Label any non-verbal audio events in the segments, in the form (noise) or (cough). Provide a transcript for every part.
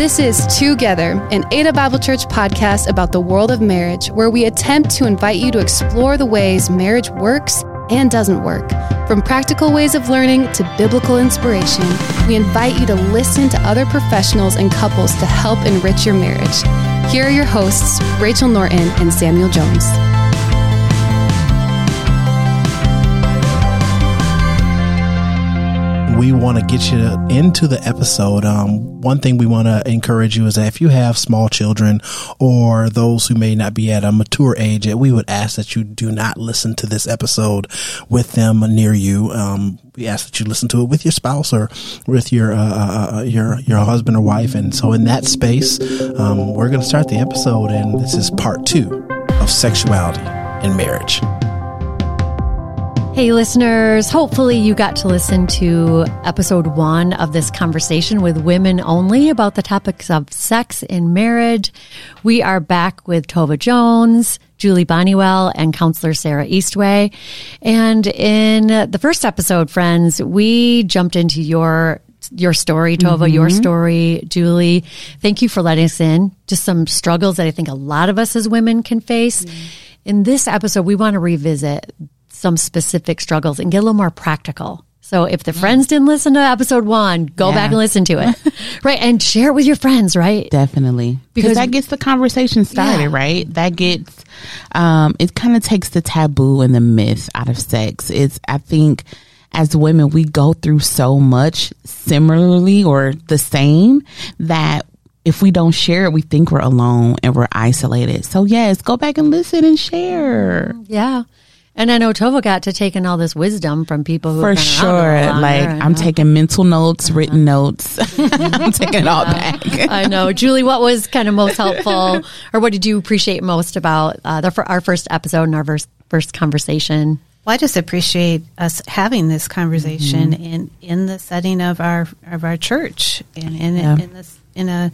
This is Together, an Ada Bible Church podcast about the world of marriage, where we attempt to invite you to explore the ways marriage works and doesn't work. From practical ways of learning to biblical inspiration, we invite you to listen to other professionals and couples to help enrich your marriage. Here are your hosts, Rachel Norton and Samuel Jones. We want to get you into the episode. Um, one thing we want to encourage you is that if you have small children or those who may not be at a mature age, we would ask that you do not listen to this episode with them near you. Um, we ask that you listen to it with your spouse or with your uh, uh, uh your your husband or wife. And so, in that space, um, we're going to start the episode, and this is part two of sexuality in marriage. Hey, listeners. Hopefully, you got to listen to episode one of this conversation with women only about the topics of sex in marriage. We are back with Tova Jones, Julie Bonniwell, and counselor Sarah Eastway. And in the first episode, friends, we jumped into your your story, Tova, mm-hmm. your story, Julie. Thank you for letting us in. Just some struggles that I think a lot of us as women can face. Mm-hmm. In this episode, we want to revisit some specific struggles and get a little more practical. So if the friends didn't listen to episode one, go yeah. back and listen to it. (laughs) right. And share it with your friends, right? Definitely. Because that gets the conversation started, yeah. right? That gets, um, it kind of takes the taboo and the myth out of sex. It's, I think, as women, we go through so much similarly or the same that if we don't share it, we think we're alone and we're isolated. So yes, go back and listen and share. Yeah. And I know Tova got to taking all this wisdom from people who for sure. Like I'm taking mental notes, uh-huh. written notes. (laughs) I'm taking it all back. I know, Julie. What was kind of most helpful, (laughs) or what did you appreciate most about uh, the, our first episode and our first first conversation? Well, I just appreciate us having this conversation mm-hmm. in in the setting of our of our church and in yeah. in this in a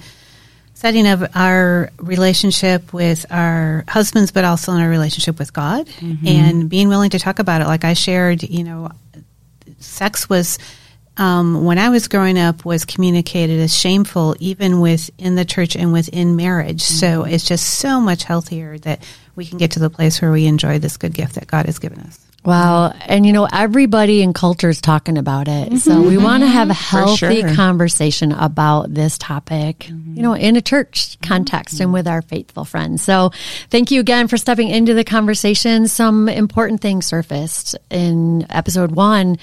setting of our relationship with our husbands, but also in our relationship with God, mm-hmm. and being willing to talk about it. Like I shared, you know, sex was. Um, when I was growing up, was communicated as shameful, even within the church and within marriage. Mm-hmm. So it's just so much healthier that we can get to the place where we enjoy this good gift that God has given us. Wow. And you know, everybody in culture is talking about it. Mm-hmm. So we want to have a healthy sure. conversation about this topic, mm-hmm. you know, in a church context mm-hmm. and with our faithful friends. So thank you again for stepping into the conversation. Some important things surfaced in episode one.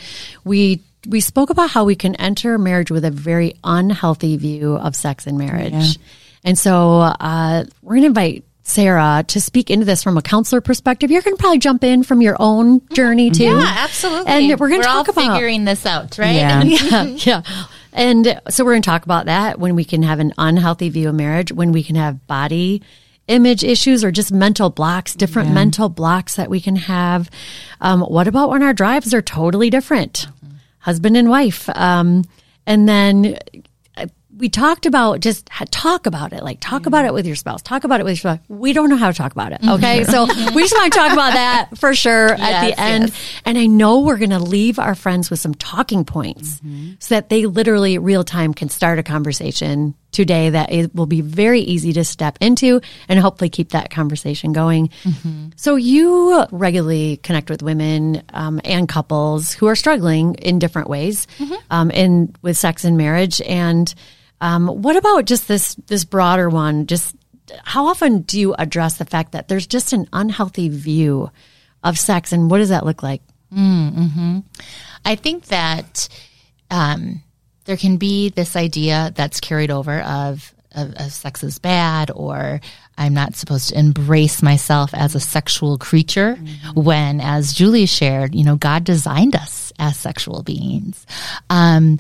We we spoke about how we can enter marriage with a very unhealthy view of sex and marriage. Yeah. And so uh, we're going to invite Sarah, to speak into this from a counselor perspective. You're going to probably jump in from your own journey too. Yeah, absolutely. And we're going to talk about figuring this out, right? Yeah. yeah, (laughs) (laughs) yeah. And so we're going to talk about that when we can have an unhealthy view of marriage, when we can have body image issues or just mental blocks, different yeah. mental blocks that we can have. Um, what about when our drives are totally different? Mm-hmm. Husband and wife. Um, and then we talked about just talk about it, like talk about it with your spouse, talk about it with your spouse. We don't know how to talk about it. Mm-hmm. Okay. so (laughs) we just want to talk about that for sure yes, at the end. Yes. And I know we're going to leave our friends with some talking points mm-hmm. so that they literally real time can start a conversation today that it will be very easy to step into and hopefully keep that conversation going. Mm-hmm. So you regularly connect with women um, and couples who are struggling in different ways mm-hmm. um, in with sex and marriage and um, what about just this this broader one? Just how often do you address the fact that there's just an unhealthy view of sex, and what does that look like? Mm-hmm. I think that um, there can be this idea that's carried over of, of, of sex is bad, or I'm not supposed to embrace myself as a sexual creature. Mm-hmm. When, as Julie shared, you know, God designed us as sexual beings. Um,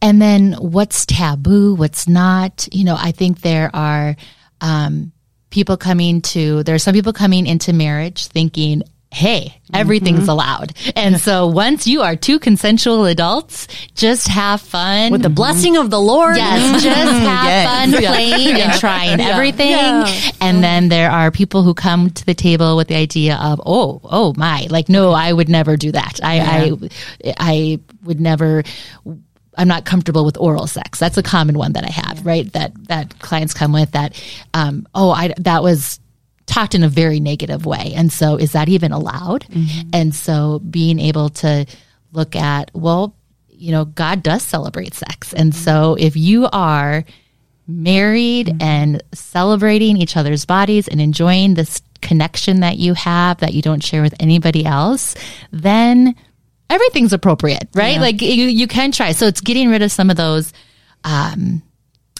and then what's taboo, what's not. You know, I think there are um, people coming to, there are some people coming into marriage thinking, hey, everything's mm-hmm. allowed. And so once you are two consensual adults, just have fun. With the blessing of the Lord. Yes, just have (laughs) yes. fun playing yeah. and trying yeah. everything. Yeah. And then there are people who come to the table with the idea of, oh, oh my, like, no, I would never do that. I, I, I would never I'm not comfortable with oral sex. That's a common one that I have, yeah. right? That that clients come with that. Um, oh, I that was talked in a very negative way, and so is that even allowed? Mm-hmm. And so being able to look at well, you know, God does celebrate sex, and mm-hmm. so if you are married mm-hmm. and celebrating each other's bodies and enjoying this connection that you have that you don't share with anybody else, then everything's appropriate, right? Yeah. Like you, you can try. So it's getting rid of some of those um,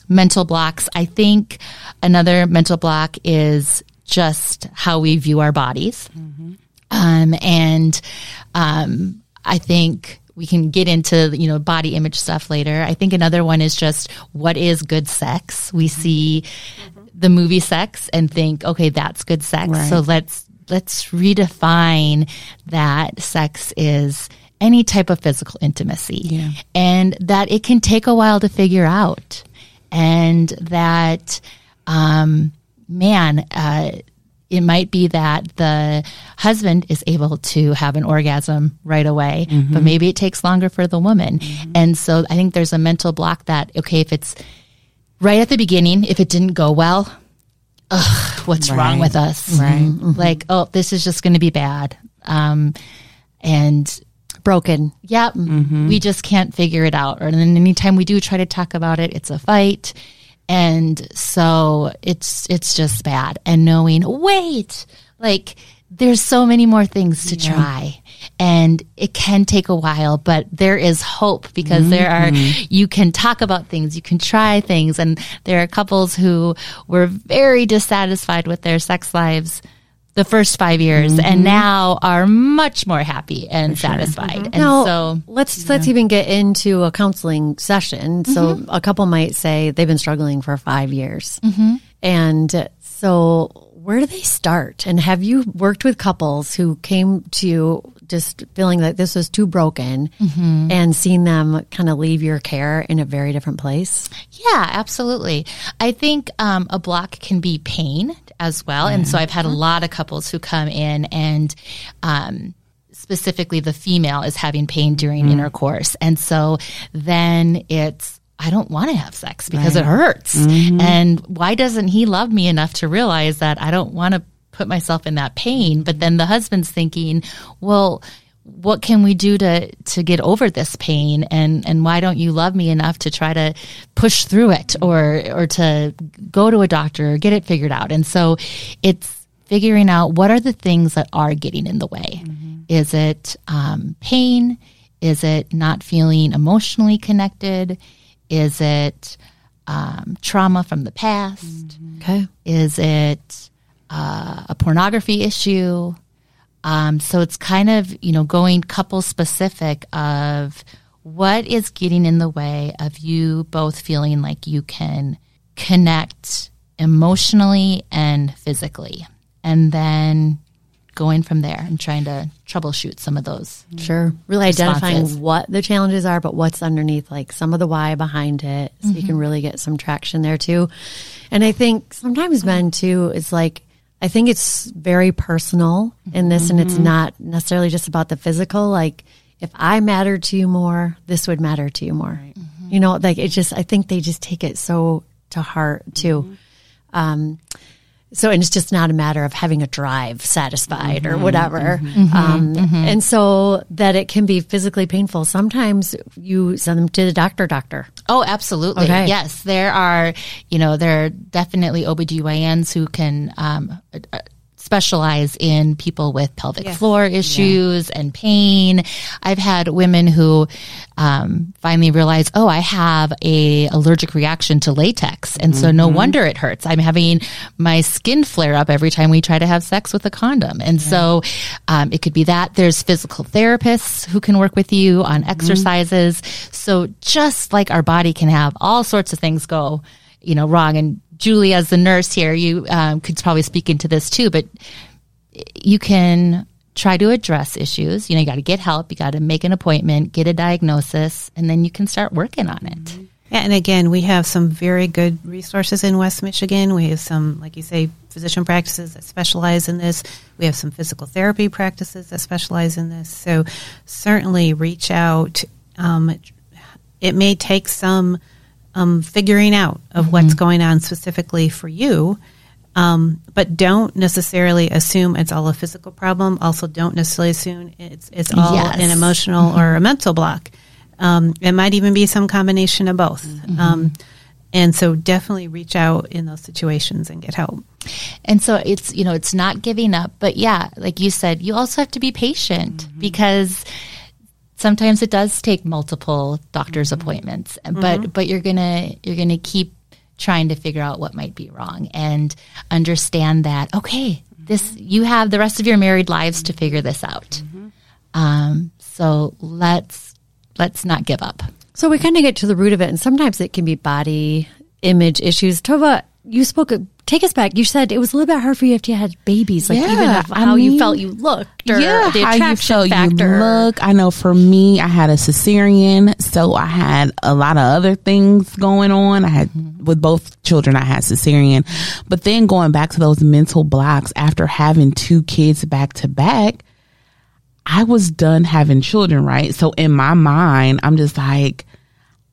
mental blocks. I think another mental block is just how we view our bodies. Mm-hmm. Um, and um, I think we can get into you know body image stuff later. I think another one is just what is good sex. We see the movie sex and think, okay, that's good sex. Right. So let's let's redefine that sex is any type of physical intimacy yeah. and that it can take a while to figure out and that um, man uh, it might be that the husband is able to have an orgasm right away, mm-hmm. but maybe it takes longer for the woman. Mm-hmm. And so I think there's a mental block that, okay, if it's right at the beginning, if it didn't go well, ugh, what's right. wrong with us? Right. Mm-hmm. Like, oh, this is just going to be bad. Um, and broken. Yep. Mm-hmm. We just can't figure it out. Or then anytime we do try to talk about it, it's a fight. And so it's it's just bad. And knowing, wait, like there's so many more things to yeah. try. And it can take a while, but there is hope because mm-hmm. there are, mm-hmm. you can talk about things, you can try things. And there are couples who were very dissatisfied with their sex lives the first five years mm-hmm. and now are much more happy and sure. satisfied. Mm-hmm. And now, so let's let's even get into a counseling session. So mm-hmm. a couple might say they've been struggling for five years. Mm-hmm. And so where do they start? And have you worked with couples who came to you just feeling that this was too broken mm-hmm. and seeing them kind of leave your care in a very different place? Yeah, absolutely. I think um, a block can be pain as well. Mm-hmm. And so I've had a lot of couples who come in and, um, specifically the female is having pain during mm-hmm. intercourse. And so then it's, I don't want to have sex because right. it hurts. Mm-hmm. And why doesn't he love me enough to realize that I don't want to put myself in that pain? But then the husband's thinking, well, what can we do to to get over this pain and and why don't you love me enough to try to push through it or or to go to a doctor or get it figured out and so it's figuring out what are the things that are getting in the way mm-hmm. is it um, pain is it not feeling emotionally connected is it um, trauma from the past mm-hmm. okay is it uh, a pornography issue um, so it's kind of, you know, going couple specific of what is getting in the way of you both feeling like you can connect emotionally and physically. And then going from there and trying to troubleshoot some of those. Sure. Really responses. identifying what the challenges are, but what's underneath, like some of the why behind it. So mm-hmm. you can really get some traction there too. And I think sometimes men too, is like, I think it's very personal in this, mm-hmm. and it's mm-hmm. not necessarily just about the physical. Like, if I mattered to you more, this would matter to you more. Right. Mm-hmm. You know, like it just, I think they just take it so to heart too. Mm-hmm. Um, so, and it's just not a matter of having a drive satisfied mm-hmm, or whatever. Mm-hmm, um, mm-hmm. And so that it can be physically painful. Sometimes you send them to the doctor, doctor. Oh, absolutely. Okay. Yes. There are, you know, there are definitely OBGYNs who can, um, specialize in people with pelvic yes. floor issues yeah. and pain. I've had women who um, finally realize, oh, I have a allergic reaction to latex, and mm-hmm. so no mm-hmm. wonder it hurts. I'm having my skin flare up every time we try to have sex with a condom, and yeah. so um, it could be that. There's physical therapists who can work with you on mm-hmm. exercises. So just like our body can have all sorts of things go, you know, wrong and Julie, as the nurse here, you um, could probably speak into this too, but you can try to address issues. You know, you got to get help, you got to make an appointment, get a diagnosis, and then you can start working on it. Yeah, and again, we have some very good resources in West Michigan. We have some, like you say, physician practices that specialize in this. We have some physical therapy practices that specialize in this. So certainly reach out. Um, it may take some um, figuring out of mm-hmm. what's going on specifically for you. Um, but don't necessarily assume it's all a physical problem. Also, don't necessarily assume it's it's all yes. an emotional mm-hmm. or a mental block. Um, it might even be some combination of both. Mm-hmm. Um, and so, definitely reach out in those situations and get help. And so, it's you know, it's not giving up, but yeah, like you said, you also have to be patient mm-hmm. because sometimes it does take multiple doctor's mm-hmm. appointments but mm-hmm. but you're gonna you're gonna keep trying to figure out what might be wrong and understand that okay this you have the rest of your married lives to figure this out mm-hmm. um, so let's let's not give up so we kind of get to the root of it and sometimes it can be body image issues tova you spoke take us back. You said it was a little bit hard for you if you had babies, like yeah, even how mean, you felt you looked, or yeah, the how you felt factor. you look. I know for me, I had a cesarean, so I had a lot of other things going on. I had mm-hmm. with both children, I had cesarean, but then going back to those mental blocks after having two kids back to back. I was done having children, right? So in my mind, I'm just like,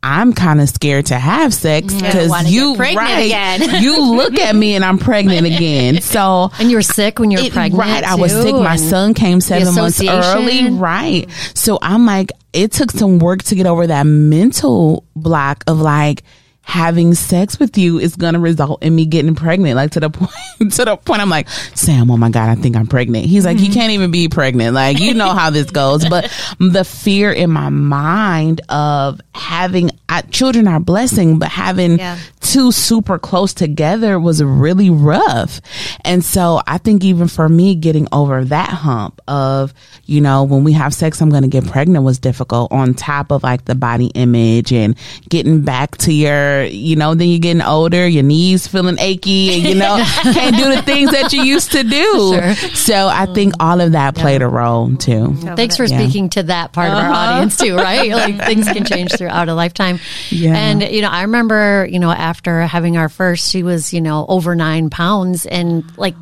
I'm kind of scared to have sex because you right, (laughs) you look at me and I'm pregnant again. So and you're sick when you're it, pregnant, right? I was sick. My son came seven months early, right? So I'm like, it took some work to get over that mental block of like having sex with you is going to result in me getting pregnant. Like to the (laughs) point, to the point, I'm like, Sam, oh my God, I think I'm pregnant. He's like, mm-hmm. you can't even be pregnant. Like, you know how this goes. But (laughs) the fear in my mind of having I, children are blessing, but having yeah. two super close together was really rough. And so I think even for me, getting over that hump of, you know, when we have sex, I'm going to get pregnant was difficult on top of like the body image and getting back to your you know, then you're getting older, your knees feeling achy, and you know, (laughs) can't do the things that you used to do. Sure. So I think all of that played yeah. a role too. Thanks for yeah. speaking to that part uh-huh. of our uh-huh. audience too, right? like things can change throughout a lifetime. Yeah. And you know, I remember, you know, after having our first, she was, you know, over nine pounds and like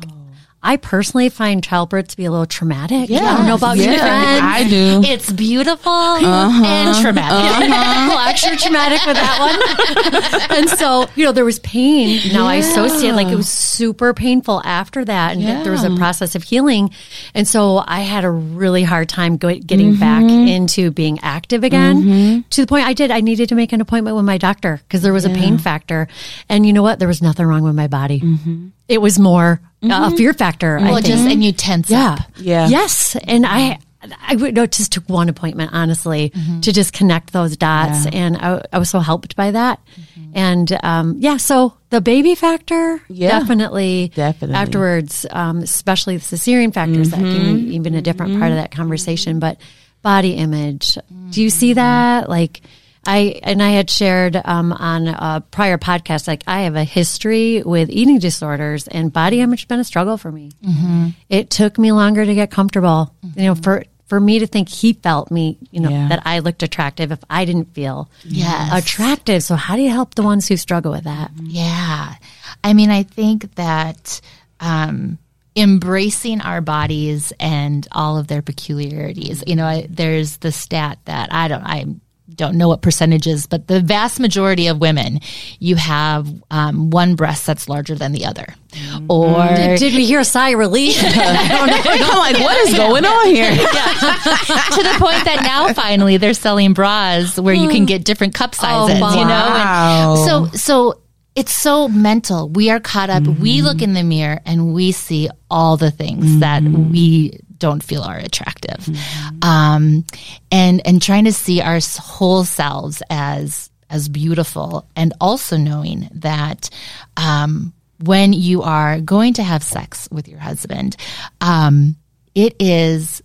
I personally find childbirth to be a little traumatic. Yeah. I don't know about yeah, you. I do. It's beautiful uh-huh. and traumatic. Uh-huh. (laughs) well, actually traumatic with that one. (laughs) and so, you know, there was pain. Now yeah. I associate like it was super painful after that. And yeah. there was a process of healing. And so I had a really hard time getting mm-hmm. back into being active again mm-hmm. to the point I did. I needed to make an appointment with my doctor because there was a pain factor. And you know what? There was nothing wrong with my body. Mm-hmm. It was more mm-hmm. a fear factor. Well, just and you tense yeah. up. Yeah. Yes, and I. I would no, just took one appointment, honestly, mm-hmm. to just connect those dots, yeah. and I, I, was so helped by that. Mm-hmm. And um, yeah, so the baby factor, yeah. definitely, definitely. Afterwards, um, especially the cesarean factors, that can even a different part of that conversation. But body image, do you see that? Like, I and I had shared um, on a prior podcast, like I have a history with eating disorders, and body image has been a struggle for me. Mm-hmm. It took me longer to get comfortable. Mm-hmm. You know, for for me to think he felt me, you know, yeah. that I looked attractive if I didn't feel yes. attractive. So how do you help the ones who struggle with that? Yeah, I mean, I think that. Um, embracing our bodies and all of their peculiarities. You know, I, there's the stat that I don't, I'm don't know what percentages, but the vast majority of women, you have um, one breast that's larger than the other. Mm-hmm. Or did, did, we hear a sigh of relief? (laughs) I'm (laughs) like, what is going on here? (laughs) To the point that now finally they're selling bras where you can get different cup oh, sizes. Oh, you know, and so so it's so mental. We are caught up. Mm-hmm. We look in the mirror and we see all the things mm-hmm. that we don't feel are attractive. Mm-hmm. Um, and, and trying to see our whole selves as, as beautiful and also knowing that, um, when you are going to have sex with your husband, um, it is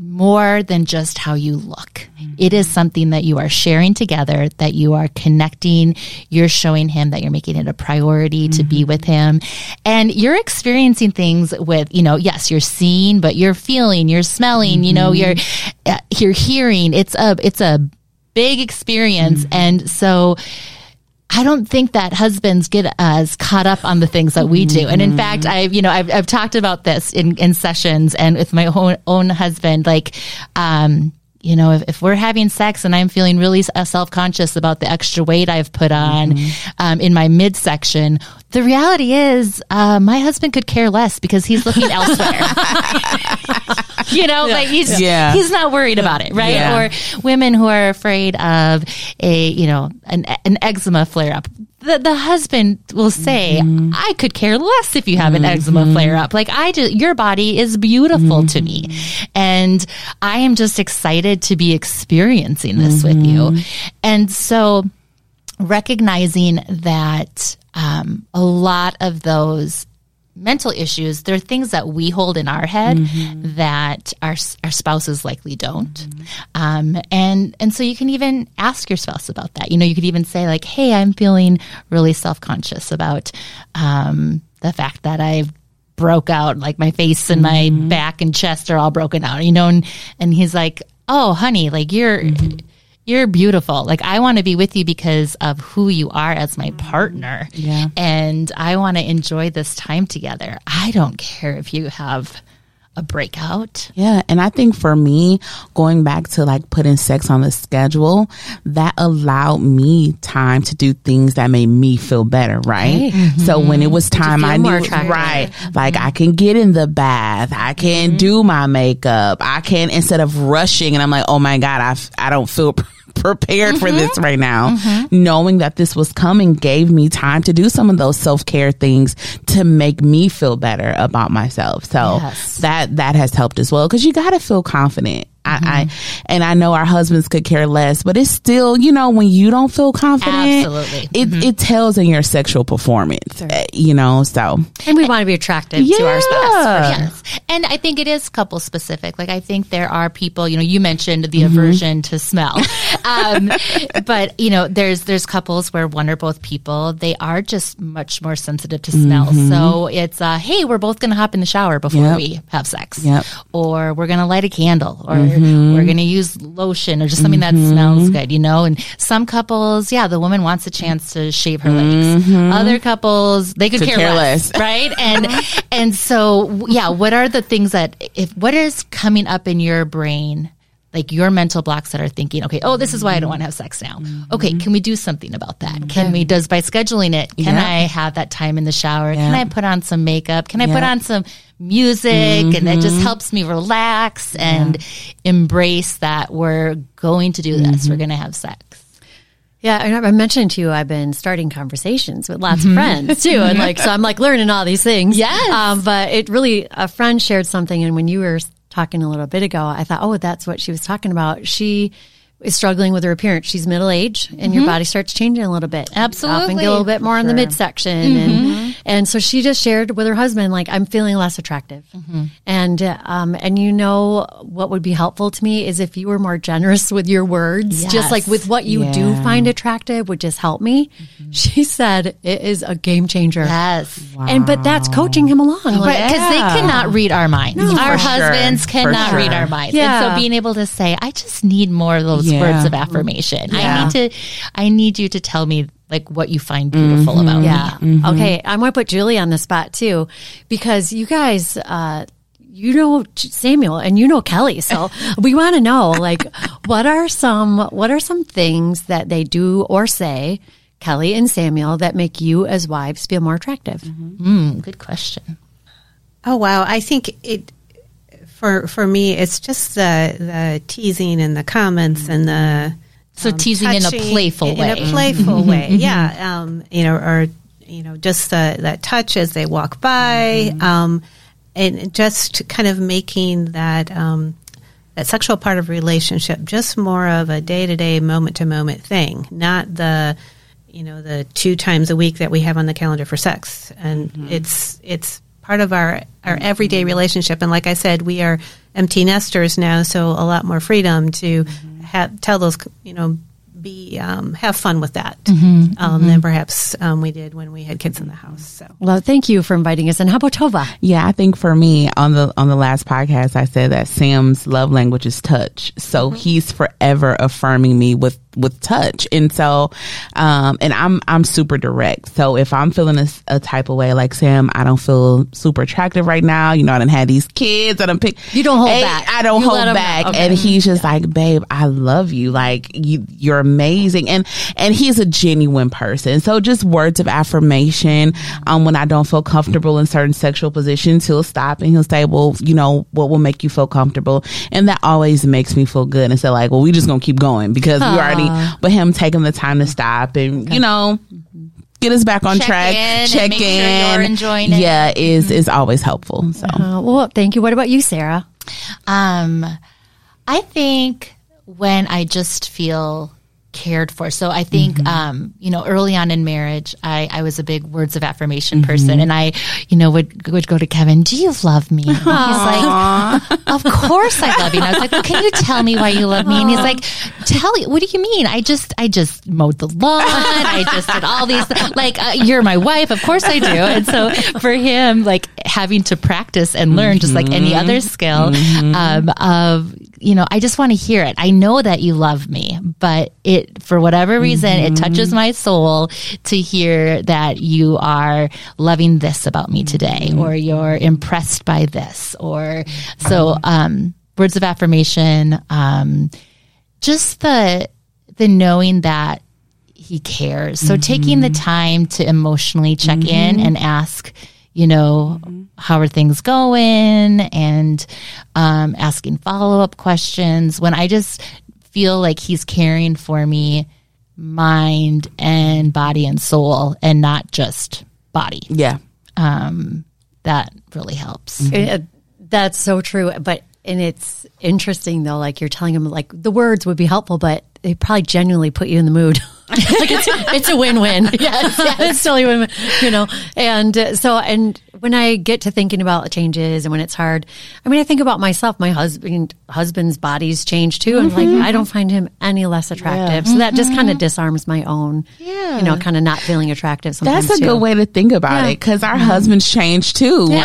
more than just how you look. It is something that you are sharing together, that you are connecting. You're showing him that you're making it a priority mm-hmm. to be mm-hmm. with him. And you're experiencing things with, you know, yes, you're seeing, but you're feeling, you're smelling, mm-hmm. you know, you're, mm-hmm. uh, you're hearing. It's a, it's a big experience. Mm-hmm. And so, I don't think that husbands get as caught up on the things that we do. And in mm-hmm. fact, I've, you know, I've, I've talked about this in, in sessions and with my own, own husband, like, um, you know, if, if we're having sex and I'm feeling really self conscious about the extra weight I've put on mm-hmm. um, in my midsection, the reality is uh, my husband could care less because he's looking (laughs) elsewhere. (laughs) you know, yeah. like he's yeah. he's not worried about it, right? Yeah. Or women who are afraid of a you know an an eczema flare up the, the husband will say, mm-hmm. I could care less if you have an mm-hmm. eczema flare up. Like I just, your body is beautiful mm-hmm. to me. Mm-hmm. And I am just excited to be experiencing this with you. Mm-hmm. And so recognizing that, um, a lot of those mental issues, there are things that we hold in our head mm-hmm. that our our spouses likely don't. Mm-hmm. Um, and and so you can even ask your spouse about that. You know, you could even say like, "Hey, I'm feeling really self conscious about um, the fact that I've." broke out like my face and my mm-hmm. back and chest are all broken out you know and and he's like oh honey like you're mm-hmm you're beautiful. Like I want to be with you because of who you are as my partner. Yeah. And I want to enjoy this time together. I don't care if you have a breakout. Yeah. And I think for me, going back to like putting sex on the schedule, that allowed me time to do things that made me feel better. Right. Mm-hmm. So when it was time, I knew, right. Mm-hmm. Like I can get in the bath. I can mm-hmm. do my makeup. I can, instead of rushing and I'm like, oh my God, I, I don't feel (laughs) prepared mm-hmm. for this mm-hmm. right now. Mm-hmm. Knowing that this was coming gave me time to do some of those self care things to make me feel better about myself. So yes. that, that has helped as well because you got to feel confident Mm-hmm. I, I, and I know our husbands could care less, but it's still, you know, when you don't feel confident, absolutely, it, mm-hmm. it tells in your sexual performance, sure. uh, you know. So, and we want to be attractive yeah. to our spouse, yes. And I think it is couple specific. Like I think there are people, you know, you mentioned the mm-hmm. aversion to smell, (laughs) um, but you know, there's there's couples where one or both people they are just much more sensitive to smell. Mm-hmm. So it's, uh, hey, we're both going to hop in the shower before yep. we have sex, yep. or we're going to light a candle, or Mm-hmm. We're going to use lotion or just something mm-hmm. that smells good, you know? And some couples, yeah, the woman wants a chance to shave her legs. Mm-hmm. Other couples, they could care, care, less, less. (laughs) right? And, and so, yeah, what are the things that, if, what is coming up in your brain like your mental blocks that are thinking, okay, oh, this is why I don't want to have sex now. Mm-hmm. Okay, can we do something about that? Mm-hmm. Can we, does by scheduling it, can yeah. I have that time in the shower? Yeah. Can I put on some makeup? Can I yeah. put on some music? Mm-hmm. And it just mm-hmm. helps me relax and embrace that we're going to do this. We're mm-hmm. going to have sex. Yeah, I mentioned to you I've been starting conversations with lots of friends too, and like so I'm like learning all these things. (laughs) Yes, um, but it really a friend shared something, and when you were talking a little bit ago, I thought, oh, that's what she was talking about. She is struggling with her appearance. She's middle age and mm-hmm. your body starts changing a little bit. Absolutely. Often get a little bit more sure. in the midsection. Mm-hmm. And, and so she just shared with her husband, like, I'm feeling less attractive. Mm-hmm. And, um, and you know, what would be helpful to me is if you were more generous with your words, yes. just like with what you yeah. do find attractive would just help me. Mm-hmm. She said it is a game changer. Yes. Wow. And, but that's coaching him along. Because yeah. they cannot read our minds. No, our husbands sure. cannot sure. read our minds. Yeah. And so being able to say, I just need more of those yeah. words of affirmation. Yeah. I need to, I need you to tell me like what you find beautiful mm-hmm. about yeah. me. Mm-hmm. Okay. I'm going to put Julie on the spot too, because you guys, uh, you know Samuel and you know Kelly, so (laughs) we want to know like what are some what are some things that they do or say, Kelly and Samuel, that make you as wives feel more attractive? Mm-hmm. Mm, good question. Oh wow, I think it for for me, it's just the the teasing and the comments and the so um, teasing in a playful way. In a playful mm-hmm. way, yeah. Um, you know, or you know, just the, that touch as they walk by, mm-hmm. um, and just kind of making that um, that sexual part of relationship just more of a day to day, moment to moment thing, not the you know the two times a week that we have on the calendar for sex. And mm-hmm. it's it's part of our, our everyday relationship. And like I said, we are empty nesters now, so a lot more freedom to mm-hmm. have, tell those, you know, be um, have fun with that Mm-hmm. um, than perhaps um, we did when we had kids in the house. So Well, thank you for inviting us. And how about Tova? Yeah, I think for me on the on the last podcast, I said that Sam's love language is touch. So he's forever affirming me with with touch, and so um, and I'm I'm super direct. So if I'm feeling a type of way, like Sam, I don't feel super attractive right now. You know, I don't have these kids. I done pick. You don't hold Hey, back. I don't You let hold 'em know. back, Okay. and he's just like, babe, I love you. Like you, you're amazing, and and he's a genuine person. So just words of affirmation. Um, when I don't feel comfortable in certain sexual positions, he'll stop and he'll say, well, you know, what will make you feel comfortable, and that always makes me feel good. And so like, well, we just gonna keep going because we already. But him taking the time to stop and you know. Get us back on Check track. in and check make sure in. you're enjoying it. Yeah, is is always helpful. So Uh, well, thank you. What about you, Sarah? Um, I think when I just feel cared for. So I think, um, you know, early on in marriage, I, I was a big words of affirmation person and I, you know, would, would go to Kevin, do you love me? And he's like, of course I love you. And I was like, well, can you tell me why you love me? And he's like, tell you, what do you mean? I just, I just mowed the lawn. I just did all these, like, uh, you're my wife. Of course I do. And so for him, like having to practice and learn just like any other skill, um, of, you know, I just want to hear it. I know that you love me, but it, for whatever reason, it touches my soul to hear that you are loving this about me today, or you're impressed by this, or so, um, words of affirmation, um, just the, the knowing that he cares. So taking the time to emotionally check in and ask, you know, how are things going and um, asking follow up questions. When I just feel like he's caring for me, mind and body and soul, and not just body. yeah, Um, that really helps. Uh, that's so true. But and it's interesting though. Like you're telling them, like the words would be helpful, but they probably genuinely put you in the mood. (laughs) like it's it's a win win. (laughs) yes, (laughs) it's totally win win. You know, and uh, so and when I get to thinking about changes and when it's hard, I mean, I think about myself. My husband husband's body's changed too, and like I don't find him any less attractive. So that just kind of disarms my own. Yeah. you know, kind of not feeling attractive. Sometimes That's a too. good way to think about Yeah. it because our husbands change too, right?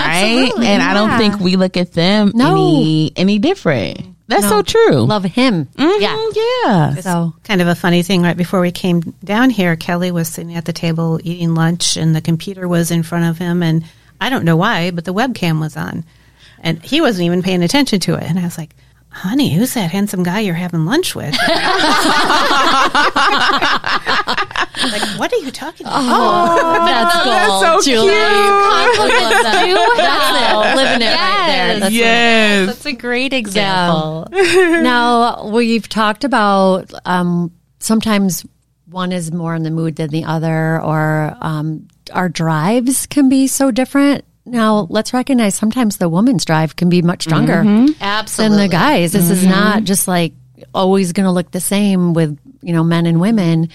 absolutely, And I don't think we look at them No. any any different. That's so true. Love him. Mhm, Yeah. yeah. So kind of a funny thing. Right before we came down here, Kelly was sitting at the table eating lunch, and the computer was in front of him, and I don't know why, but the webcam was on, and he wasn't even paying attention to it. And I was like, "Honey, who's that handsome guy you're having lunch with?" (laughs) like, what are you talking about? Oh, that's cool. that's so Julie. cute. That's it. Living it right there. That's yes. That's a great example. (laughs) now we've talked about um, sometimes one is more in the mood than the other, or um, our drives can be so different. Now let's recognize sometimes the woman's drive can be much stronger than Absolutely. the guys. This is not just like always going to look the same with you know men and women.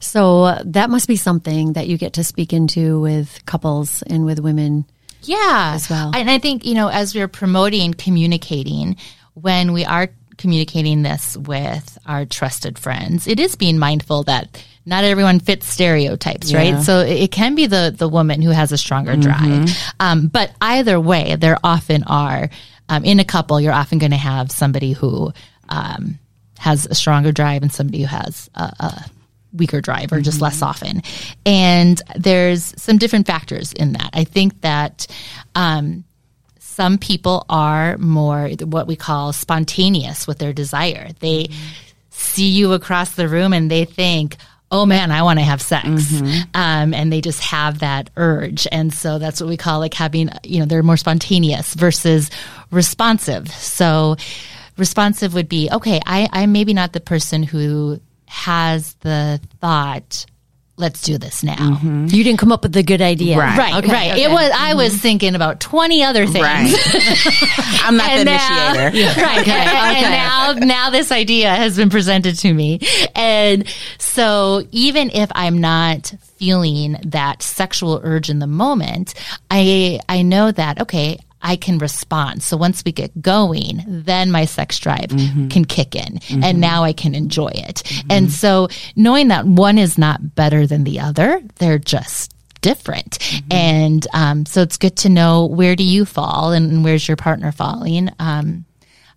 So uh, that must be something that you get to speak into with couples and with women. Yeah. as well. And I think, you know, as we're promoting communicating, when we are communicating this with our trusted friends, it is being mindful that not everyone fits stereotypes, right? So it can be the the woman who has a stronger drive. Um, but either way, there often are um, in a couple, you're often going to have somebody who um, has a stronger drive and somebody who has a, a weaker drive or just less often. And there's some different factors in that. I think that um, some people are more what we call spontaneous with their desire. They see you across the room and they think, oh man, I want to have sex. Um, and they just have that urge. And so that's what we call like having, you know, they're more spontaneous versus responsive. So responsive would be, okay, I, I'm maybe not the person who has the thought, let's do this now. Mm-hmm. You didn't come up with the good idea, Right. Right, Okay, right. okay. It was. I mm-hmm. was thinking about twenty other things. Right. (laughs) I'm not the And now- initiator. (laughs) right. Okay, And okay. now, now this idea has been presented to me. And so even if I'm not feeling that sexual urge in the moment, I, I know that, okay, I can respond. So once we get going, then my sex drive can kick in and now I can enjoy it. And so knowing that one is not better than the other, they're just different. Mm-hmm. And um, so it's good to know where do you fall and where's your partner falling. Um,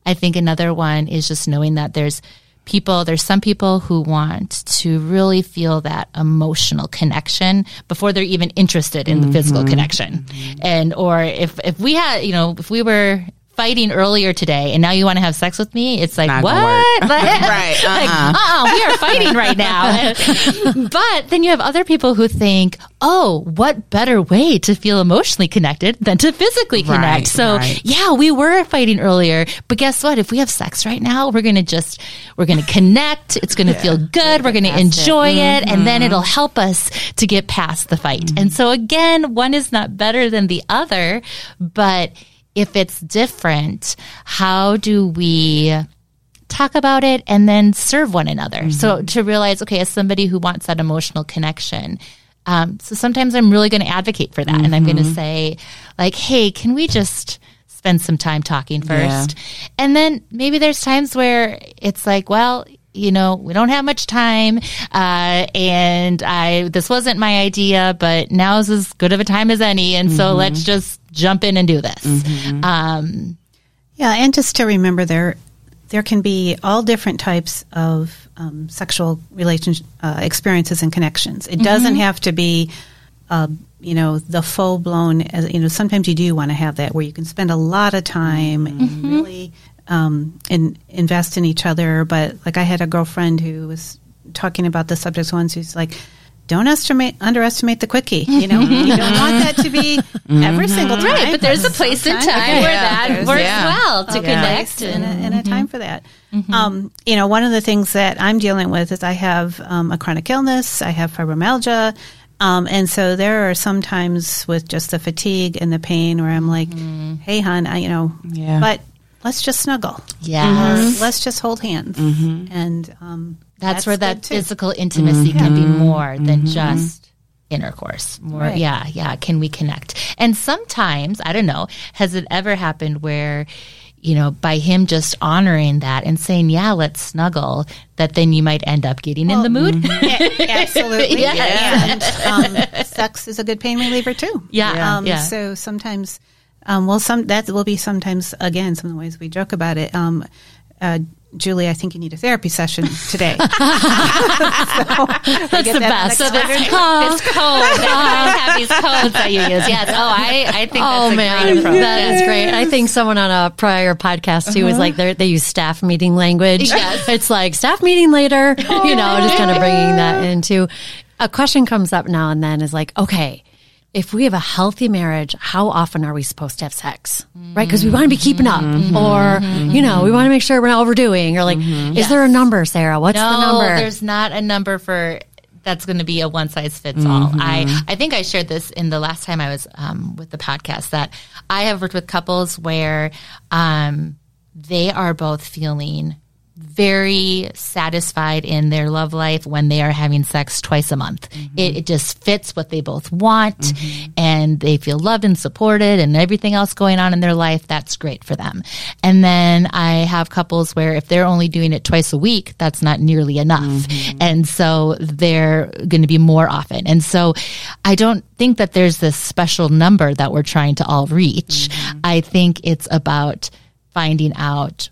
I think another one is just knowing that there's people, there's some people who want to really feel that emotional connection before they're even interested in mm-hmm. the physical mm-hmm. connection. Mm-hmm. And, or if, if we had, you know, if we were fighting earlier today and now you want to have sex with me, it's like, Not what? (laughs) Like, right. Uh-uh. Like, uh-uh, we are fighting right now. (laughs) but then you have other people who think, oh, what better way to feel emotionally connected than to physically connect? Right, so right. yeah, we were fighting earlier, but guess what? If we have sex right now, we're going to just, we're going to connect. It's going to yeah. feel good. We're going to enjoy it. it mm-hmm. And then it'll help us to get past the fight. Mm-hmm. And so again, one is not better than the other, but if it's different, how do we talk about it and then serve one another? Mm-hmm. So to realize, okay, as somebody who wants that emotional connection, um, so sometimes I'm really going to advocate for that, mm-hmm. and I'm going to mm-hmm. say, like, hey, can we just spend some time talking first? Yeah. And then maybe there's times where it's like, well, you know, we don't have much time, uh, and I this wasn't my idea, but now's as good of a time as any, and mm-hmm. so let's just jump in and do this. Mm-hmm. Um, yeah, and just to remember there there can be all different types of um, sexual relationship uh, experiences and connections. It mm-hmm. doesn't have to be. Uh, you know the full blown you know sometimes you do want to have that where you can spend a lot of time and mm-hmm. really um, and invest in each other. But like I had a girlfriend who was talking about the subject once who's like, don't estimate, underestimate the quickie. You know, (laughs) you don't want that to be mm-hmm. every single time. Right, but there's a place and time yeah, where yeah, that works yeah. well to connect. And, a, and a time mm-hmm. for that. Mm-hmm. Um, you know, one of the things that I'm dealing with is I have um, a chronic illness, I have fibromyalgia. Um, and so there are sometimes with just the fatigue and the pain where I'm like, mm-hmm. hey, hon, I, you know, yeah. but let's just snuggle. Yeah. Mm-hmm. Let's just hold hands. Mm-hmm. And um, that's, that's, where that physical intimacy mm-hmm. can be more than mm-hmm. just intercourse. More, right. yeah, yeah. Can we connect? And sometimes, I don't know, has it ever happened where, you know, by him just honoring that and saying, yeah, let's snuggle, that then you might end up getting well, in the mood? (laughs) Mm-hmm. absolutely. yeah. (laughs) yeah. And um, sex is a good pain reliever too. Yeah. Um, yeah. So sometimes um, well, some that will be sometimes again some of the ways we joke about it. Um, uh, Julie, I think you need a therapy session today. (laughs) (laughs) so, That's the that best. So this, this code, have these (laughs) codes that you use. Yes. Oh, I, I think oh, man, That is great. I think someone on a prior podcast too uh-huh. was like they use staff meeting language. Yes. It's like staff meeting later, oh, you know, just kind of bringing that into a question comes up now and then is like, okay, if we have a healthy marriage, how often are we supposed to have sex? Right? Because we want to be keeping up mm-hmm. or, mm-hmm. you know, we want to make sure we're not overdoing or like, mm-hmm. is yes. there a number, Sarah? What's no, the number? There's not a number for that's going to be a one size fits all. Mm-hmm. I, I think I shared this in the last time I was um, with the podcast that I have worked with couples where um, they are both feeling very satisfied in their love life when they are having sex twice a month. Mm-hmm. It, it, just fits what they both want mm-hmm. and they feel loved and supported and everything else going on in their life. That's great for them. And then I have couples where if they're only doing it twice a week, that's not nearly enough. Mm-hmm. And so they're going to be more often. And so I don't think that there's this special number that we're trying to all reach. Mm-hmm. I think it's about finding out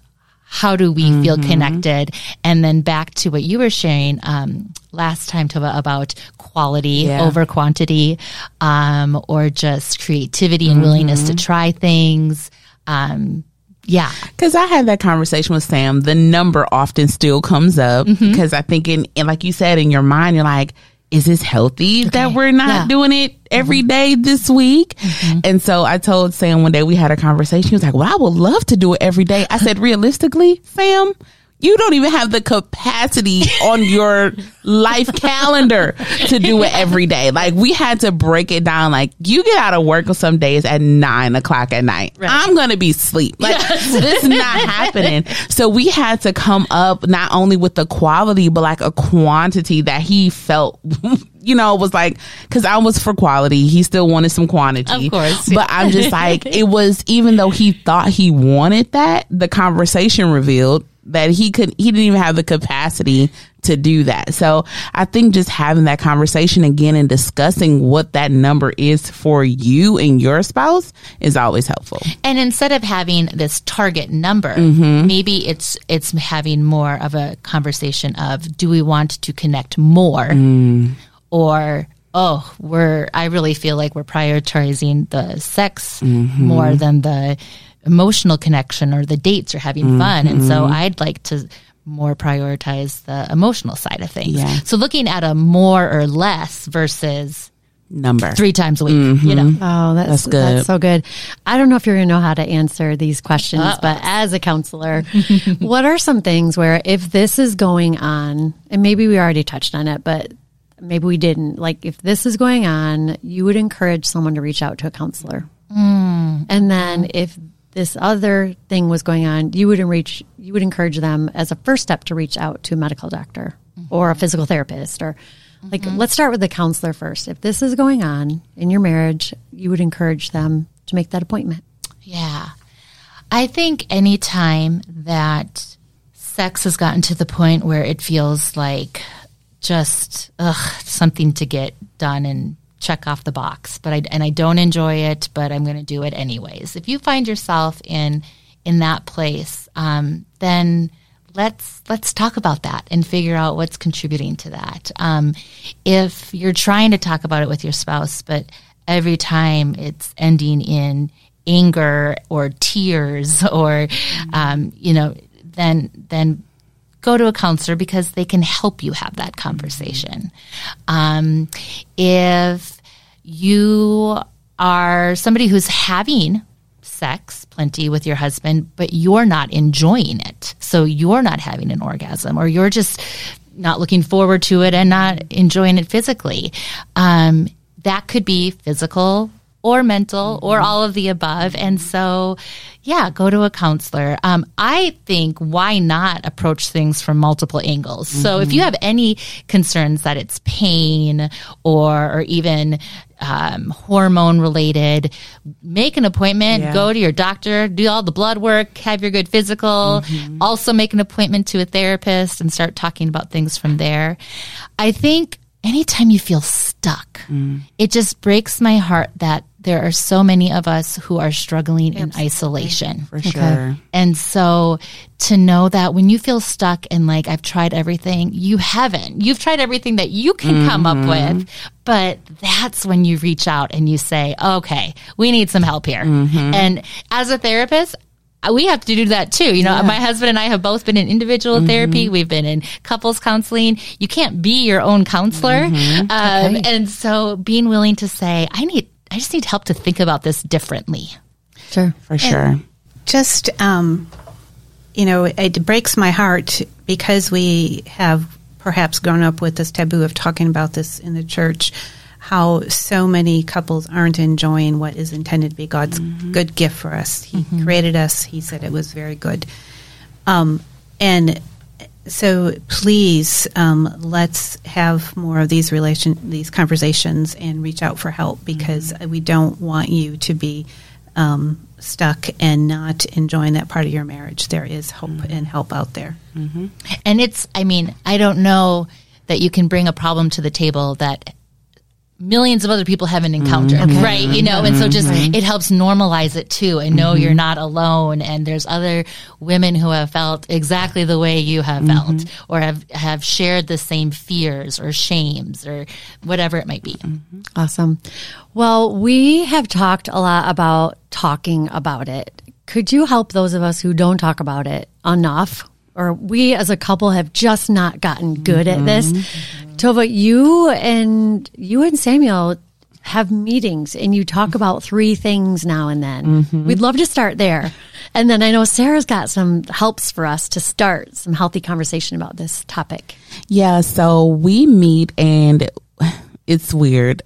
how do we mm-hmm. feel connected? And then back to what you were sharing um, last time Tova, about quality yeah. over quantity, um, or just creativity and mm-hmm. willingness to try things. Um, yeah. Cause I had that conversation with Sam. The number often still comes up because mm-hmm. I think in, in, like you said, in your mind, you're like, is this healthy okay. that we're not yeah. doing it every mm-hmm. day this week? Mm-hmm. And so I told Sam one day we had a conversation. He was like, well, I would love to do it every day. I said, realistically, Sam, you don't even have the capacity on your life calendar to do it every day. Like we had to break it down. Like you get out of work on some days at nine o'clock at night. Right. I'm going to be asleep. Like yes. this is not happening. So we had to come up not only with the quality, but like a quantity that he felt (laughs) you know, was like, cause I was for quality. He still wanted some quantity. Of course. But I'm just like, it was, even though he thought he wanted that, the conversation revealed that he could he didn't even have the capacity to do that. So I think just having that conversation again and discussing what that number is for you and your spouse is always helpful. And instead of having this target number, mm-hmm. maybe it's it's having more of a conversation of do we want to connect more mm. or oh, we're I really feel like we're prioritizing the sex mm-hmm. more than the emotional connection or the dates or having mm-hmm. fun. And so mm-hmm. I'd like to more prioritize the emotional side of things. Yeah. So looking at a more or less versus number three times a week, mm-hmm. you know. Oh, that's, that's, good. That's so good. I don't know if you're going to know how to answer these questions, Uh-oh. but as a counselor, (laughs) what are some things where if this is going on, and maybe we already touched on it, but maybe we didn't, like if this is going on, you would encourage someone to reach out to a counselor. Mm. And then if this other thing was going on, you would reach you would encourage them as a first step to reach out to a medical doctor mm-hmm. or a physical therapist or mm-hmm. like let's start with the counselor first. If this is going on in your marriage, you would encourage them to make that appointment. Yeah. I think anytime that sex has gotten to the point where it feels like just ugh, something to get done and check off the box, but I and I don't enjoy it, but I'm going to do it anyways. If you find yourself in in that place, um, then let's let's talk about that and figure out what's contributing to that. Um, if you're trying to talk about it with your spouse, but every time it's ending in anger or tears (laughs) or um, you know, then then go to a counselor because they can help you have that conversation. Um, if you are somebody who's having sex plenty with your husband, but you're not enjoying it, so you're not having an orgasm, or you're just not looking forward to it and not enjoying it physically, um, that could be physical or mental or all of the above. And so, yeah, go to a counselor. Um, I think why not approach things from multiple angles? Mm-hmm. So if you have any concerns that it's pain or, or even um, hormone related, make an appointment, yeah. go to your doctor, do all the blood work, have your good physical, mm-hmm. also make an appointment to a therapist and start talking about things from there. I think anytime you feel stuck, mm. it just breaks my heart that there are so many of us who are struggling Absolutely. in isolation. For sure. Okay. And so to know that when you feel stuck and like, I've tried everything, you haven't. You've tried everything that you can mm-hmm. come up mm-hmm. with, but that's when you reach out and you say, okay, we need some help here. Mm-hmm. And as a therapist, we have to do that too. You know, yeah. my husband and I have both been in individual mm-hmm. therapy. We've been in couples counseling. You can't be your own counselor. Mm-hmm. Um, okay. And so being willing to say, I need, I just need help to think about this differently. Sure. For sure. And just, um, you know, it breaks my heart because we have perhaps grown up with this taboo of talking about this in the church how so many couples aren't enjoying what is intended to be God's mm-hmm. good gift for us. He mm-hmm. created us. He said it was very good. Um, and so please um, let's have more of these relation these conversations and reach out for help because mm-hmm. we don't want you to be um, stuck and not enjoying that part of your marriage. There is hope mm-hmm. and help out there. Mm-hmm. And it's, I mean, I don't know that you can bring a problem to the table that millions of other people haven't encountered, mm-hmm. right? You know, and so just mm-hmm. it helps normalize it too and know mm-hmm. you're not alone and there's other women who have felt exactly the way you have mm-hmm. felt or have have shared the same fears or shames or whatever it might be. Mm-hmm. Awesome. Well, we have talked a lot about talking about it. Could you help those of us who don't talk about it enough or we as a couple have just not gotten good mm-hmm. at this. Tova, you and you and Samuel have meetings and you talk about three things now and then. Mm-hmm. We'd love to start there. And then I know Sarah's got some helps for us to start some healthy conversation about this topic. Yeah, so we meet and it's weird.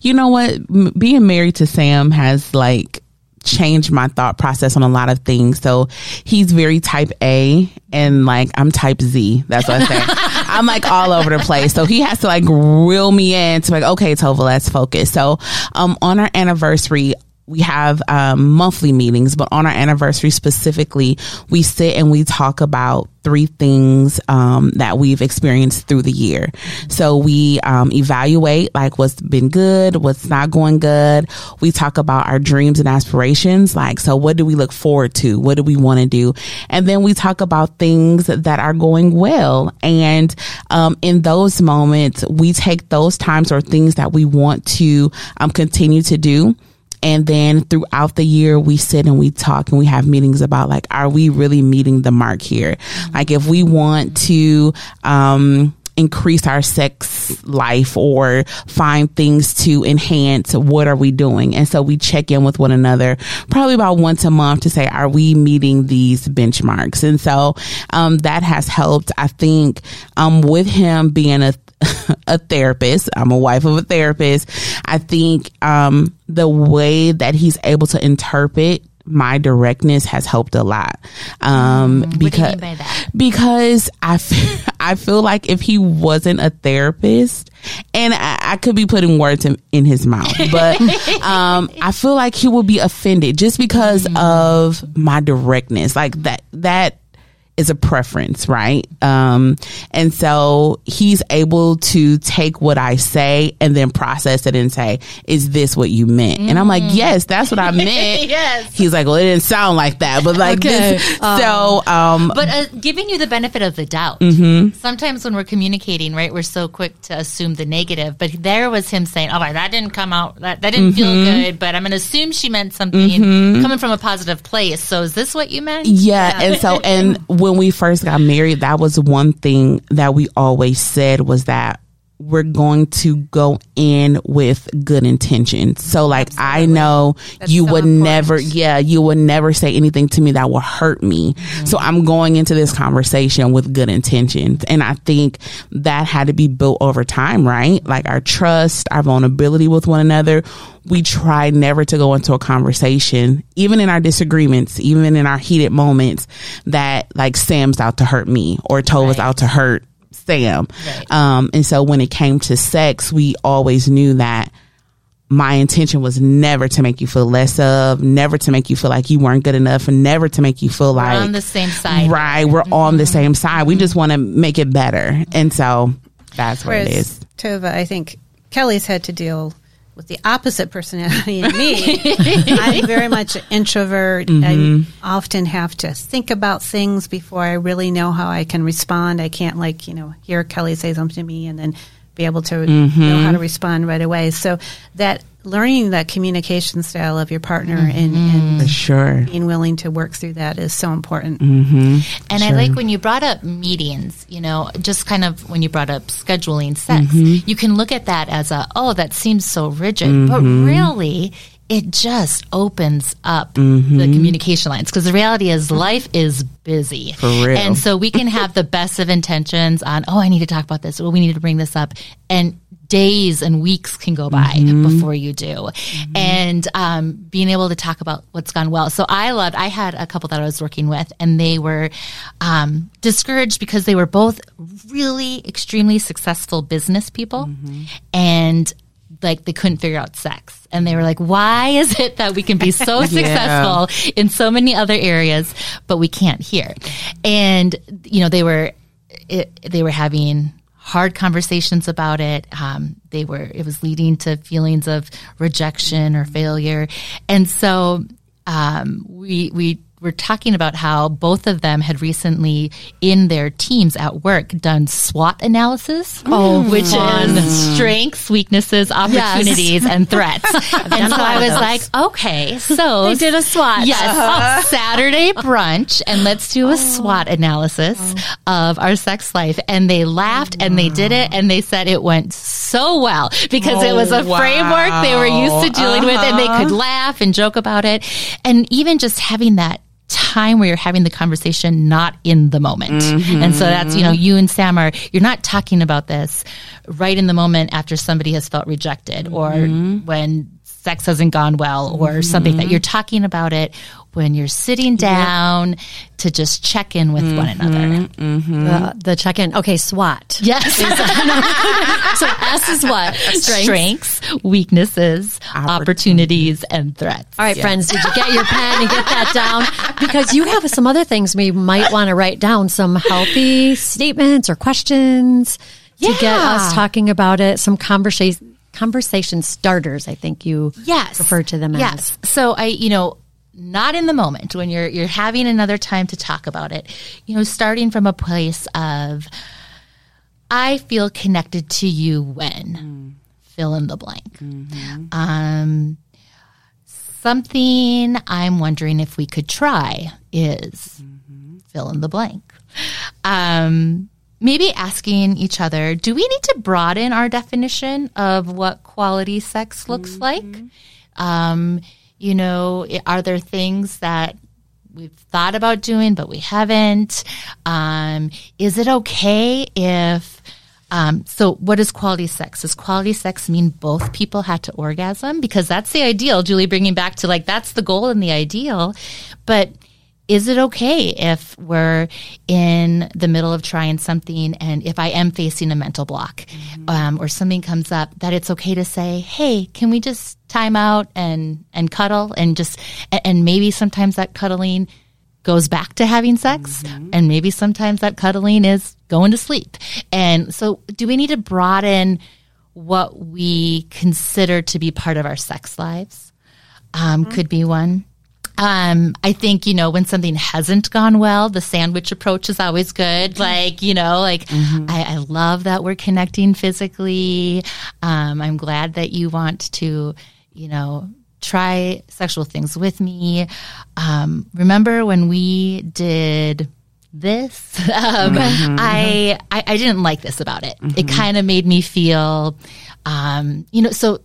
You know what? Being married to Sam has like changed my thought process on a lot of things. So he's very type A and like I'm type Z. That's what I say. (laughs) I'm like all over the place. So he has to like reel me in to like, okay, Tova, let's focus. So um on our anniversary, we have um, monthly meetings, but on our anniversary specifically, we sit and we talk about three things um, that we've experienced through the year. So we um, evaluate like what's been good, what's not going good. We talk about our dreams and aspirations. Like, so what do we look forward to? What do we want to do? And then we talk about things that are going well. And um, in those moments, we take those times or things that we want to um, continue to do and then throughout the year, we sit and we talk and we have meetings about like, are we really meeting the mark here? Like if we want to, um, increase our sex life or find things to enhance what are we doing and so we check in with one another probably about once a month to say are we meeting these benchmarks and so um, that has helped i think um, with him being a (laughs) a therapist. I'm a wife of a therapist. I think um, the way that he's able to interpret my directness has helped a lot. Um, mm, because, because I, f- (laughs) I feel like if he wasn't a therapist, and I, I could be putting words in, in his mouth, but (laughs) um, I feel like he would be offended just because mm. of my directness. Like that, that is a preference, right? Um, and so he's able to take what I say and then process it and say, is this what you meant? Mm. And I'm like, mm. yes, that's what I (laughs) meant. yes. He's like, well, it didn't sound like that, but like okay. this. Um, so, um, but uh, giving you the benefit of the doubt. Mm-hmm. Sometimes when we're communicating, right, we're so quick to assume the negative, but there was him saying, oh, that didn't come out, that, that didn't mm-hmm. feel good, but I'm going to assume she meant something mm-hmm. coming from a positive place. So is this what you meant? Yeah. yeah. And so, and (laughs) when when we first got married, that was one thing that we always said was that we're going to go in with good intentions. So like Absolutely. I know That's you so would important. never yeah, you would never say anything to me that will hurt me. Mm-hmm. So I'm going into this conversation with good intentions. And I think that had to be built over time, right? Like our trust, our vulnerability with one another. We try never to go into a conversation, even in our disagreements, even in our heated moments, that like Sam's out to hurt me or Tova's right. out to hurt Sam. Right. Um, and so when it came to sex, we always knew that my intention was never to make you feel less of, never to make you feel like you weren't good enough, and never to make you feel like we're like on the same side. Right, we're mm-hmm. on the same side. We just want to make it better, and so that's what Whereas, it is. Tova, I think Kelly's had to deal with the opposite personality in me. (laughs) I'm very much an introvert. Mm-hmm. I often have to think about things before I really know how I can respond. I can't like, you know, hear Kelly say something to me and then be able to mm-hmm. know how to respond right away. So that learning that communication style of your partner mm-hmm. and, and sure. being willing to work through that is so important. Mm-hmm. And sure. I like when you brought up meetings, you know, just kind of when you brought up scheduling sex, mm-hmm. you can look at that as a, oh, that seems so rigid. But mm-hmm. really, it just opens up mm-hmm. the communication lines because the reality is life is busy. And so we can have the best of intentions on, oh, I need to talk about this. Well, we need to bring this up. And days and weeks can go by mm-hmm. before you do. Mm-hmm. And um, being able to talk about what's gone well. So I loved, I had a couple that I was working with, and they were um, discouraged because they were both really extremely successful business people. Mm-hmm. And like they couldn't figure out sex and they were like why is it that we can be so (laughs) successful in so many other areas but we can't here and you know they were it, they were having hard conversations about it. Um, they were, it was leading to feelings of rejection or failure. And so, um, we, we were talking about how both of them had recently in their teams at work done SWOT analysis, oh, which fun. is strengths, weaknesses, opportunities, yes. and threats. (laughs) and so I was like, okay, so they did a SWOT. Yes, (laughs) uh-huh. Saturday brunch, and let's do a oh. SWOT analysis oh. of our sex life. And they laughed and they did it, and they said it went so well because oh, it was a wow. framework they were used to dealing uh-huh. with, and they could uh-huh. laugh and joke about it, and even just having that time where you're having the conversation not in the moment. Mm-hmm. And so that's, you know, you and Sam are, you're not talking about this right in the moment after somebody has felt rejected mm-hmm. or when sex hasn't gone well or something that you're talking about it when you're sitting down to just check in with one mm-hmm, another. Mm-hmm. The, the check in. Okay, SWOT. Yes. (laughs) (laughs) So S is what? Strength. Strengths, weaknesses, opportunities, and threats. All right, friends, did you get your pen and get that (laughs) down? Because you have some other things we might want to write down, some healthy statements or questions to get us talking about it, some conversation conversation starters, I think you yes refer to them as. yes so i you know not in the moment when you're you're having another time to talk about it. You know starting from a place of i feel connected to you when fill in the blank. Um something i'm wondering if we could try is fill in the blank. Um maybe asking each other do we need to broaden our definition of what quality sex looks like? Um, you know are there things that we've thought about doing but we haven't? Um, is it okay if um, so what is quality sex? Does quality sex mean both people had to orgasm? Because that's the ideal julie bringing back to like that's the goal and the ideal. But is it okay if we're in the middle of trying something and if I am facing a mental block um, or something comes up that it's okay to say, hey, can we just time out and, and cuddle and just, and, maybe sometimes that cuddling goes back to having sex and maybe sometimes that cuddling is going to sleep. And so do we need to broaden what we consider to be part of our sex lives? Um, Could be one. Um, I think, you know, when something hasn't gone well, the sandwich approach is always good. Like, you know, like I, I love that we're connecting physically. Um, I'm glad that you want to, you know, try sexual things with me. Um, remember when we did this? (laughs) Um, I, I I didn't like this about it. It kind of made me feel, um, you know, so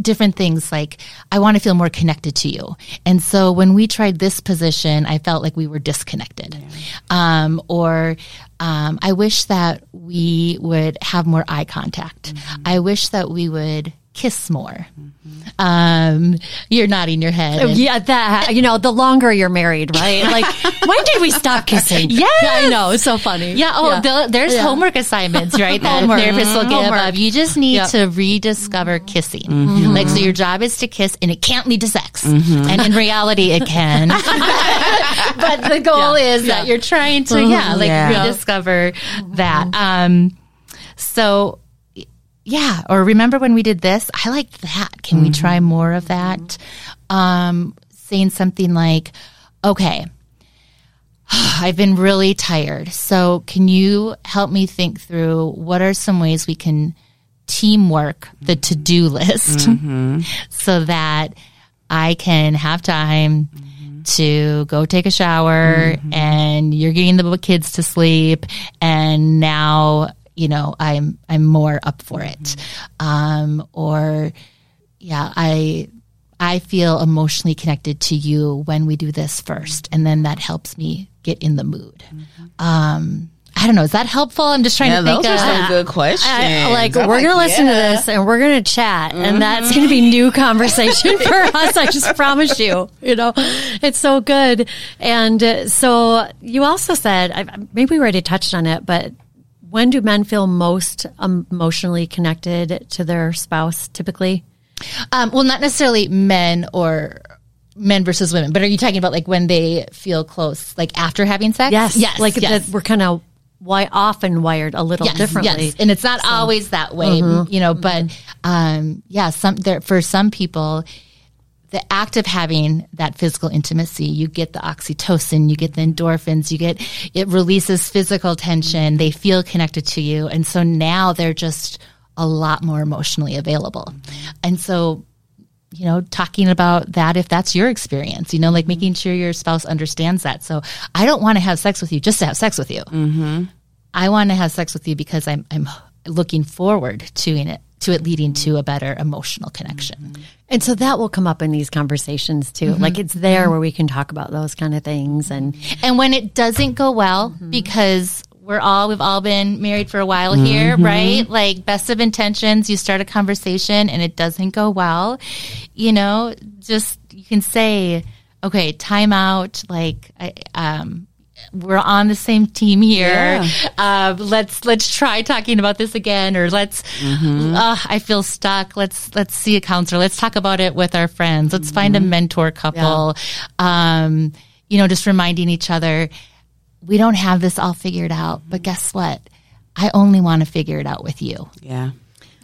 different things like I want to feel more connected to you. And so when we tried this position, I felt like we were disconnected. Um, or um, I wish that we would have more eye contact. I wish that we would kiss more. Um, you're nodding your head. and- Yeah, that you know, the longer you're married, right? Like, (laughs) when did we stop kissing? (laughs) Yes! I know, it's so funny. Yeah. Oh, Yeah. the- there's Yeah. homework assignments, right? That Homework. therapists will give. Homework. Of, you just need Yep. to rediscover kissing. Mm-hmm. Like, so your job is to kiss, and it can't lead to sex. And in reality, it can. (laughs) but the goal is that you're trying to, yeah, like Yeah. rediscover that. Um, so. Yeah, or remember when we did this? I liked that. Can we try mm-hmm. more of that? Um, saying something like, "Okay, (sighs) I've been really tired. So, can you help me think through what are some ways we can teamwork the to do list mm-hmm. (laughs) so that I can have time mm-hmm. to go take a shower and you're getting the kids to sleep and now you know I'm I'm more up for it um um, or yeah, I I feel emotionally connected to you when we do this first, and then that helps me get in the mood. Um, I don't know. Is that helpful? I'm just trying Yeah, to think those are of. some good questions. I- like I'm we're gonna listen yeah. to this and we're gonna chat, and that's gonna be new conversation (laughs) for us. I just promise you. You know, it's so good. And uh, so you also said, I, maybe we already touched on it, but when do men feel most emotionally connected to their spouse? Typically, Um, well, not necessarily men or men versus women, but are you talking about like when they feel close, like after having sex? yes, like yes. that. We're kind of why often wired a little Yes, differently. yes. and it's not always that way, you know. But um, yeah, some there for some people, the act of having that physical intimacy, you get the oxytocin, you get the endorphins, you get it releases physical tension. They feel connected to you, and so now they're just a lot more emotionally available, and so. You know, talking about that if that's your experience, you know, like making sure your spouse understands that. So I don't want to have sex with you just to have sex with you. Mm-hmm. I want to have sex with you because I'm I'm looking forward to it to it leading to a better emotional connection. Mm-hmm. And so that will come up in these conversations too. Mm-hmm. Like it's there mm-hmm. where we can talk about those kind of things and And when it doesn't go well because we're all we've all been married for a while here, right? Like best of intentions, you start a conversation and it doesn't go well, you know, just you can say, okay, time out. Like, I, um, we're on the same team here. Uh, let's let's try talking about this again, or let's. Uh, I feel stuck. Let's let's see a counselor. Let's talk about it with our friends. Let's find a mentor couple. Um, you know, just reminding each other we don't have this all figured out. But guess what? I only want to figure it out with you. Yeah.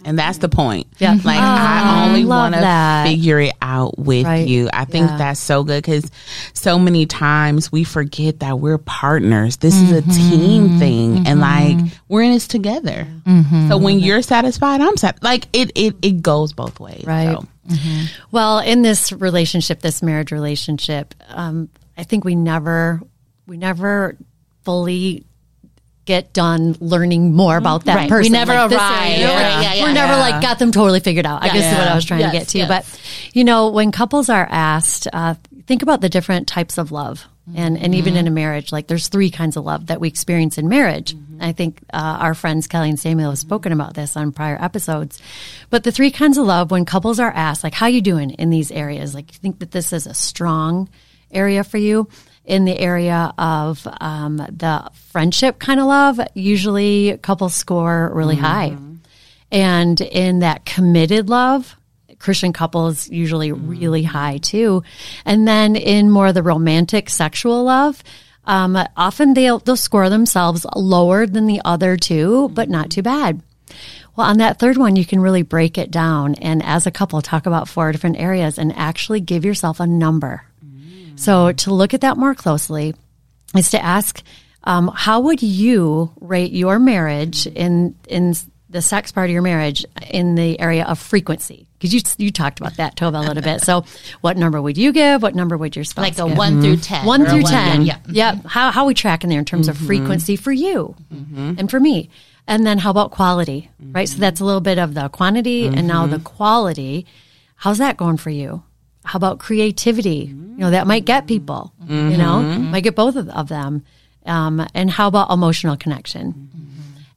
And that's the point. Yeah. Like, Oh, I only want to figure it out with Right. you. I think Yeah. that's so good because so many times we forget that we're partners. This is a mm-hmm. team thing. And mm-hmm. like, we're in this together. Mm-hmm. So when you're satisfied, I'm satisfied. Like, it, it, it goes both ways. Right. So. Well, in this relationship, this marriage relationship, um, I think we never, we never fully get done learning more about that Right. We person. never Like this arrive. area, Right. we're- Yeah, yeah, We're never like got them totally figured out. I guess is what I was trying Yes, to get to. yes. But you know, when couples are asked, uh, think about the different types of love. And, and even in a marriage, like there's three kinds of love that we experience in marriage. I think uh, our friends Kelly and Samuel have spoken about this on prior episodes. But the three kinds of love, when couples are asked, like, how you doing in these areas? Like, you think that this is a strong area for you? In the area of um, the friendship kind of love, usually couples score really high. And in that committed love, Christian couples usually really high too. And then in more of the romantic sexual love, um, often they'll, they'll score themselves lower than the other two, but not too bad. Well, on that third one, you can really break it down and as a couple talk about four different areas and actually give yourself a number. So to look at that more closely is to ask, um, how would you rate your marriage in in the sex part of your marriage in the area of frequency? Because you you talked about that, Tova, a little bit. So, what number would you give? What number would your spouse Like a give? one through ten. One through ten. Yeah. Yep. How how are we tracking there in terms of mm-hmm. frequency for you mm-hmm. and for me? And then how about quality? Right. So mm-hmm. that's a little bit of the quantity and now the quality. How's that going for you? How about creativity? You know, that might get people, you know, mm-hmm. might get both of, of them. Um, and how about emotional connection? Mm-hmm.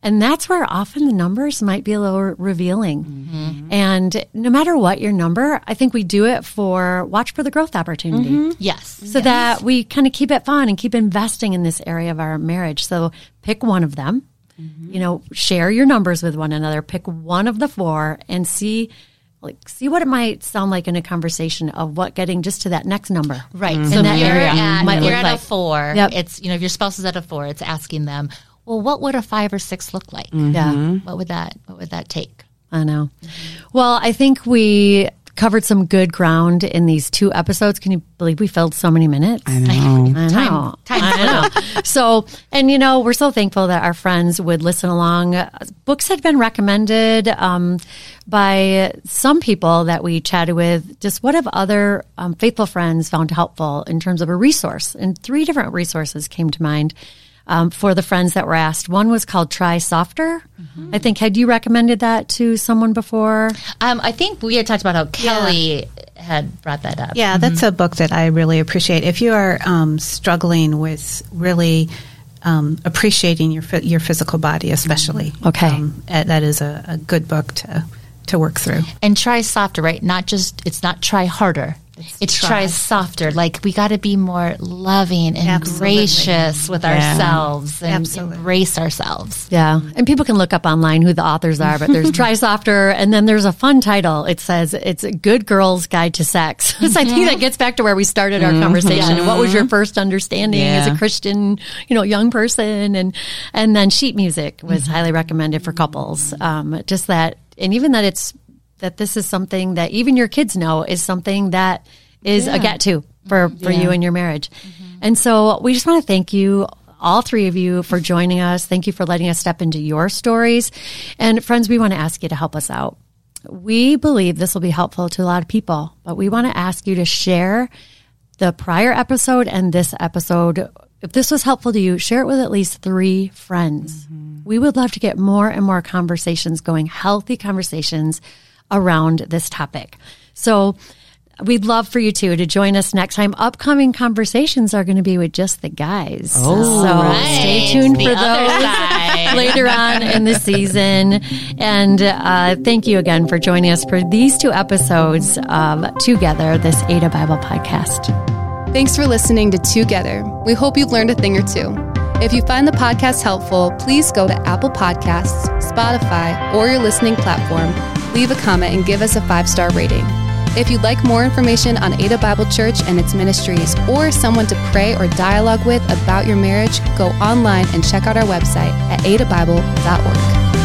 And that's where often the numbers might be a little revealing. Mm-hmm. And no matter what your number, I think we do it for watch for the growth opportunity Yes. so that we kind of keep it fun and keep investing in this area of our marriage. So pick one of them, you know, share your numbers with one another, pick one of the four and see like see what it might sound like in a conversation of what getting just to that next number. Right. In So that you're area at, might you're at like. a four. Yep. It's you know if your spouse is at a four, it's asking them, well, what would a five or six look like? Yeah. What would that What would that take? I know. Well, I think we covered some good ground in these two episodes. Can you believe we filled so many minutes? I know. I know. time I know. so, and you know, we're so thankful that our friends would listen along. Books had been recommended um, by some people that we chatted with. Just what have other um, faithful friends found helpful in terms of a resource? And three different resources came to mind. Um, for the friends that were asked, one was called Try Softer. I think had you recommended that to someone before? Um, I think we had talked about how Kelly had brought that up. Yeah, that's a book that I really appreciate. If you are um, struggling with really um, appreciating your your physical body, especially, Okay. um, uh, that is a, a good book to to work through. and try softer, right? Not just it's not try harder. It's, try. softer. Like we got to be more loving and Absolutely. gracious with ourselves and Absolutely. embrace ourselves. Yeah. And people can look up online who the authors are, but there's (laughs) Try Softer and then there's a fun title. It says it's a good girl's guide to sex. (laughs) so I think that gets back to where we started our conversation. And what was your first understanding as a Christian, you know, young person? And, and then sheet music was highly recommended for couples. Um, just that, and even that it's, that this is something that even your kids know is something that is a get to for, mm-hmm. for you and your marriage. Mm-hmm. And so we just want to thank you all three of you for joining us. Thank you for letting us step into your stories. And friends, we want to ask you to help us out. We believe this will be helpful to a lot of people, but we want to ask you to share the prior episode and this episode. If this was helpful to you, share it with at least three friends. Mm-hmm. We would love to get more and more conversations going, healthy conversations around this topic. So, we'd love for you too to join us next time. Upcoming conversations are going to be with just the guys. Oh, so right. stay tuned The for those later on in the season. And uh, thank you again for joining us for these two episodes of Together, this Ada Bible podcast. Thanks for listening to Together. We hope you've learned a thing or two. If you find the podcast helpful, please go to Apple Podcasts, Spotify, or your listening platform, leave a comment, and give us a five star rating. If you'd like more information on Ada Bible Church and its ministries, or someone to pray or dialogue with about your marriage, go online and check out our website at adabible.org.